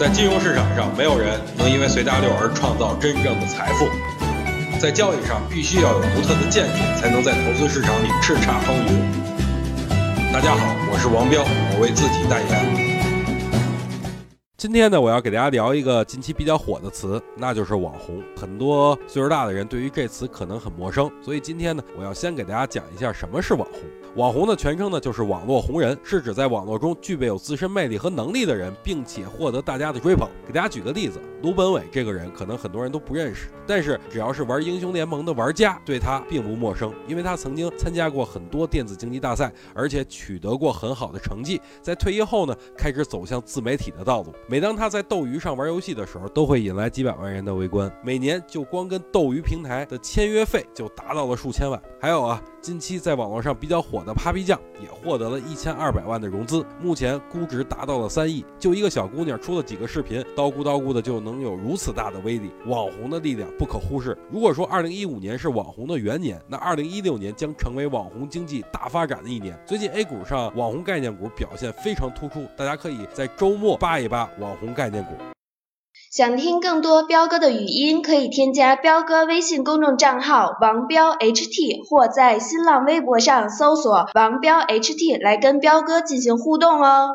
在金融市场上，没有人能因为随大流而创造真正的财富。在交易上，必须要有独特的见解，才能在投资市场里叱咤风云。大家好，我是王彪，我为自己代言。今天呢，我要给大家聊一个近期比较火的词，那就是网红。很多岁数大的人对于这词可能很陌生，所以今天呢，我要先给大家讲一下什么是网红。网红的全称呢，就是网络红人，是指在网络中具备有自身魅力和能力的人，并且获得大家的追捧。给大家举个例子，卢本伟这个人，可能很多人都不认识，但是只要是玩英雄联盟的玩家，对他并不陌生，因为他曾经参加过很多电子竞技大赛，而且取得过很好的成绩。在退役后呢，开始走向自媒体的道路。每当他在斗鱼上玩游戏的时候，都会引来几百万人的围观，每年就光跟斗鱼平台的签约费就达到了数千万。还有啊。近期在网络上比较火的 Papi 酱也获得了一千二百万的融资，目前估值达到了三亿。就一个小姑娘出了几个视频，叨咕叨咕的就能有如此大的威力，网红的力量不可忽视。如果说二零一五年是网红的元年，那二零一六年将成为网红经济大发展的一年。最近 A 股上网红概念股表现非常突出，大家可以在周末扒一扒网红概念股。想听更多彪哥的语音，可以添加彪哥微信公众账号王彪 HT，或在新浪微博上搜索王彪 HT 来跟彪哥进行互动哦。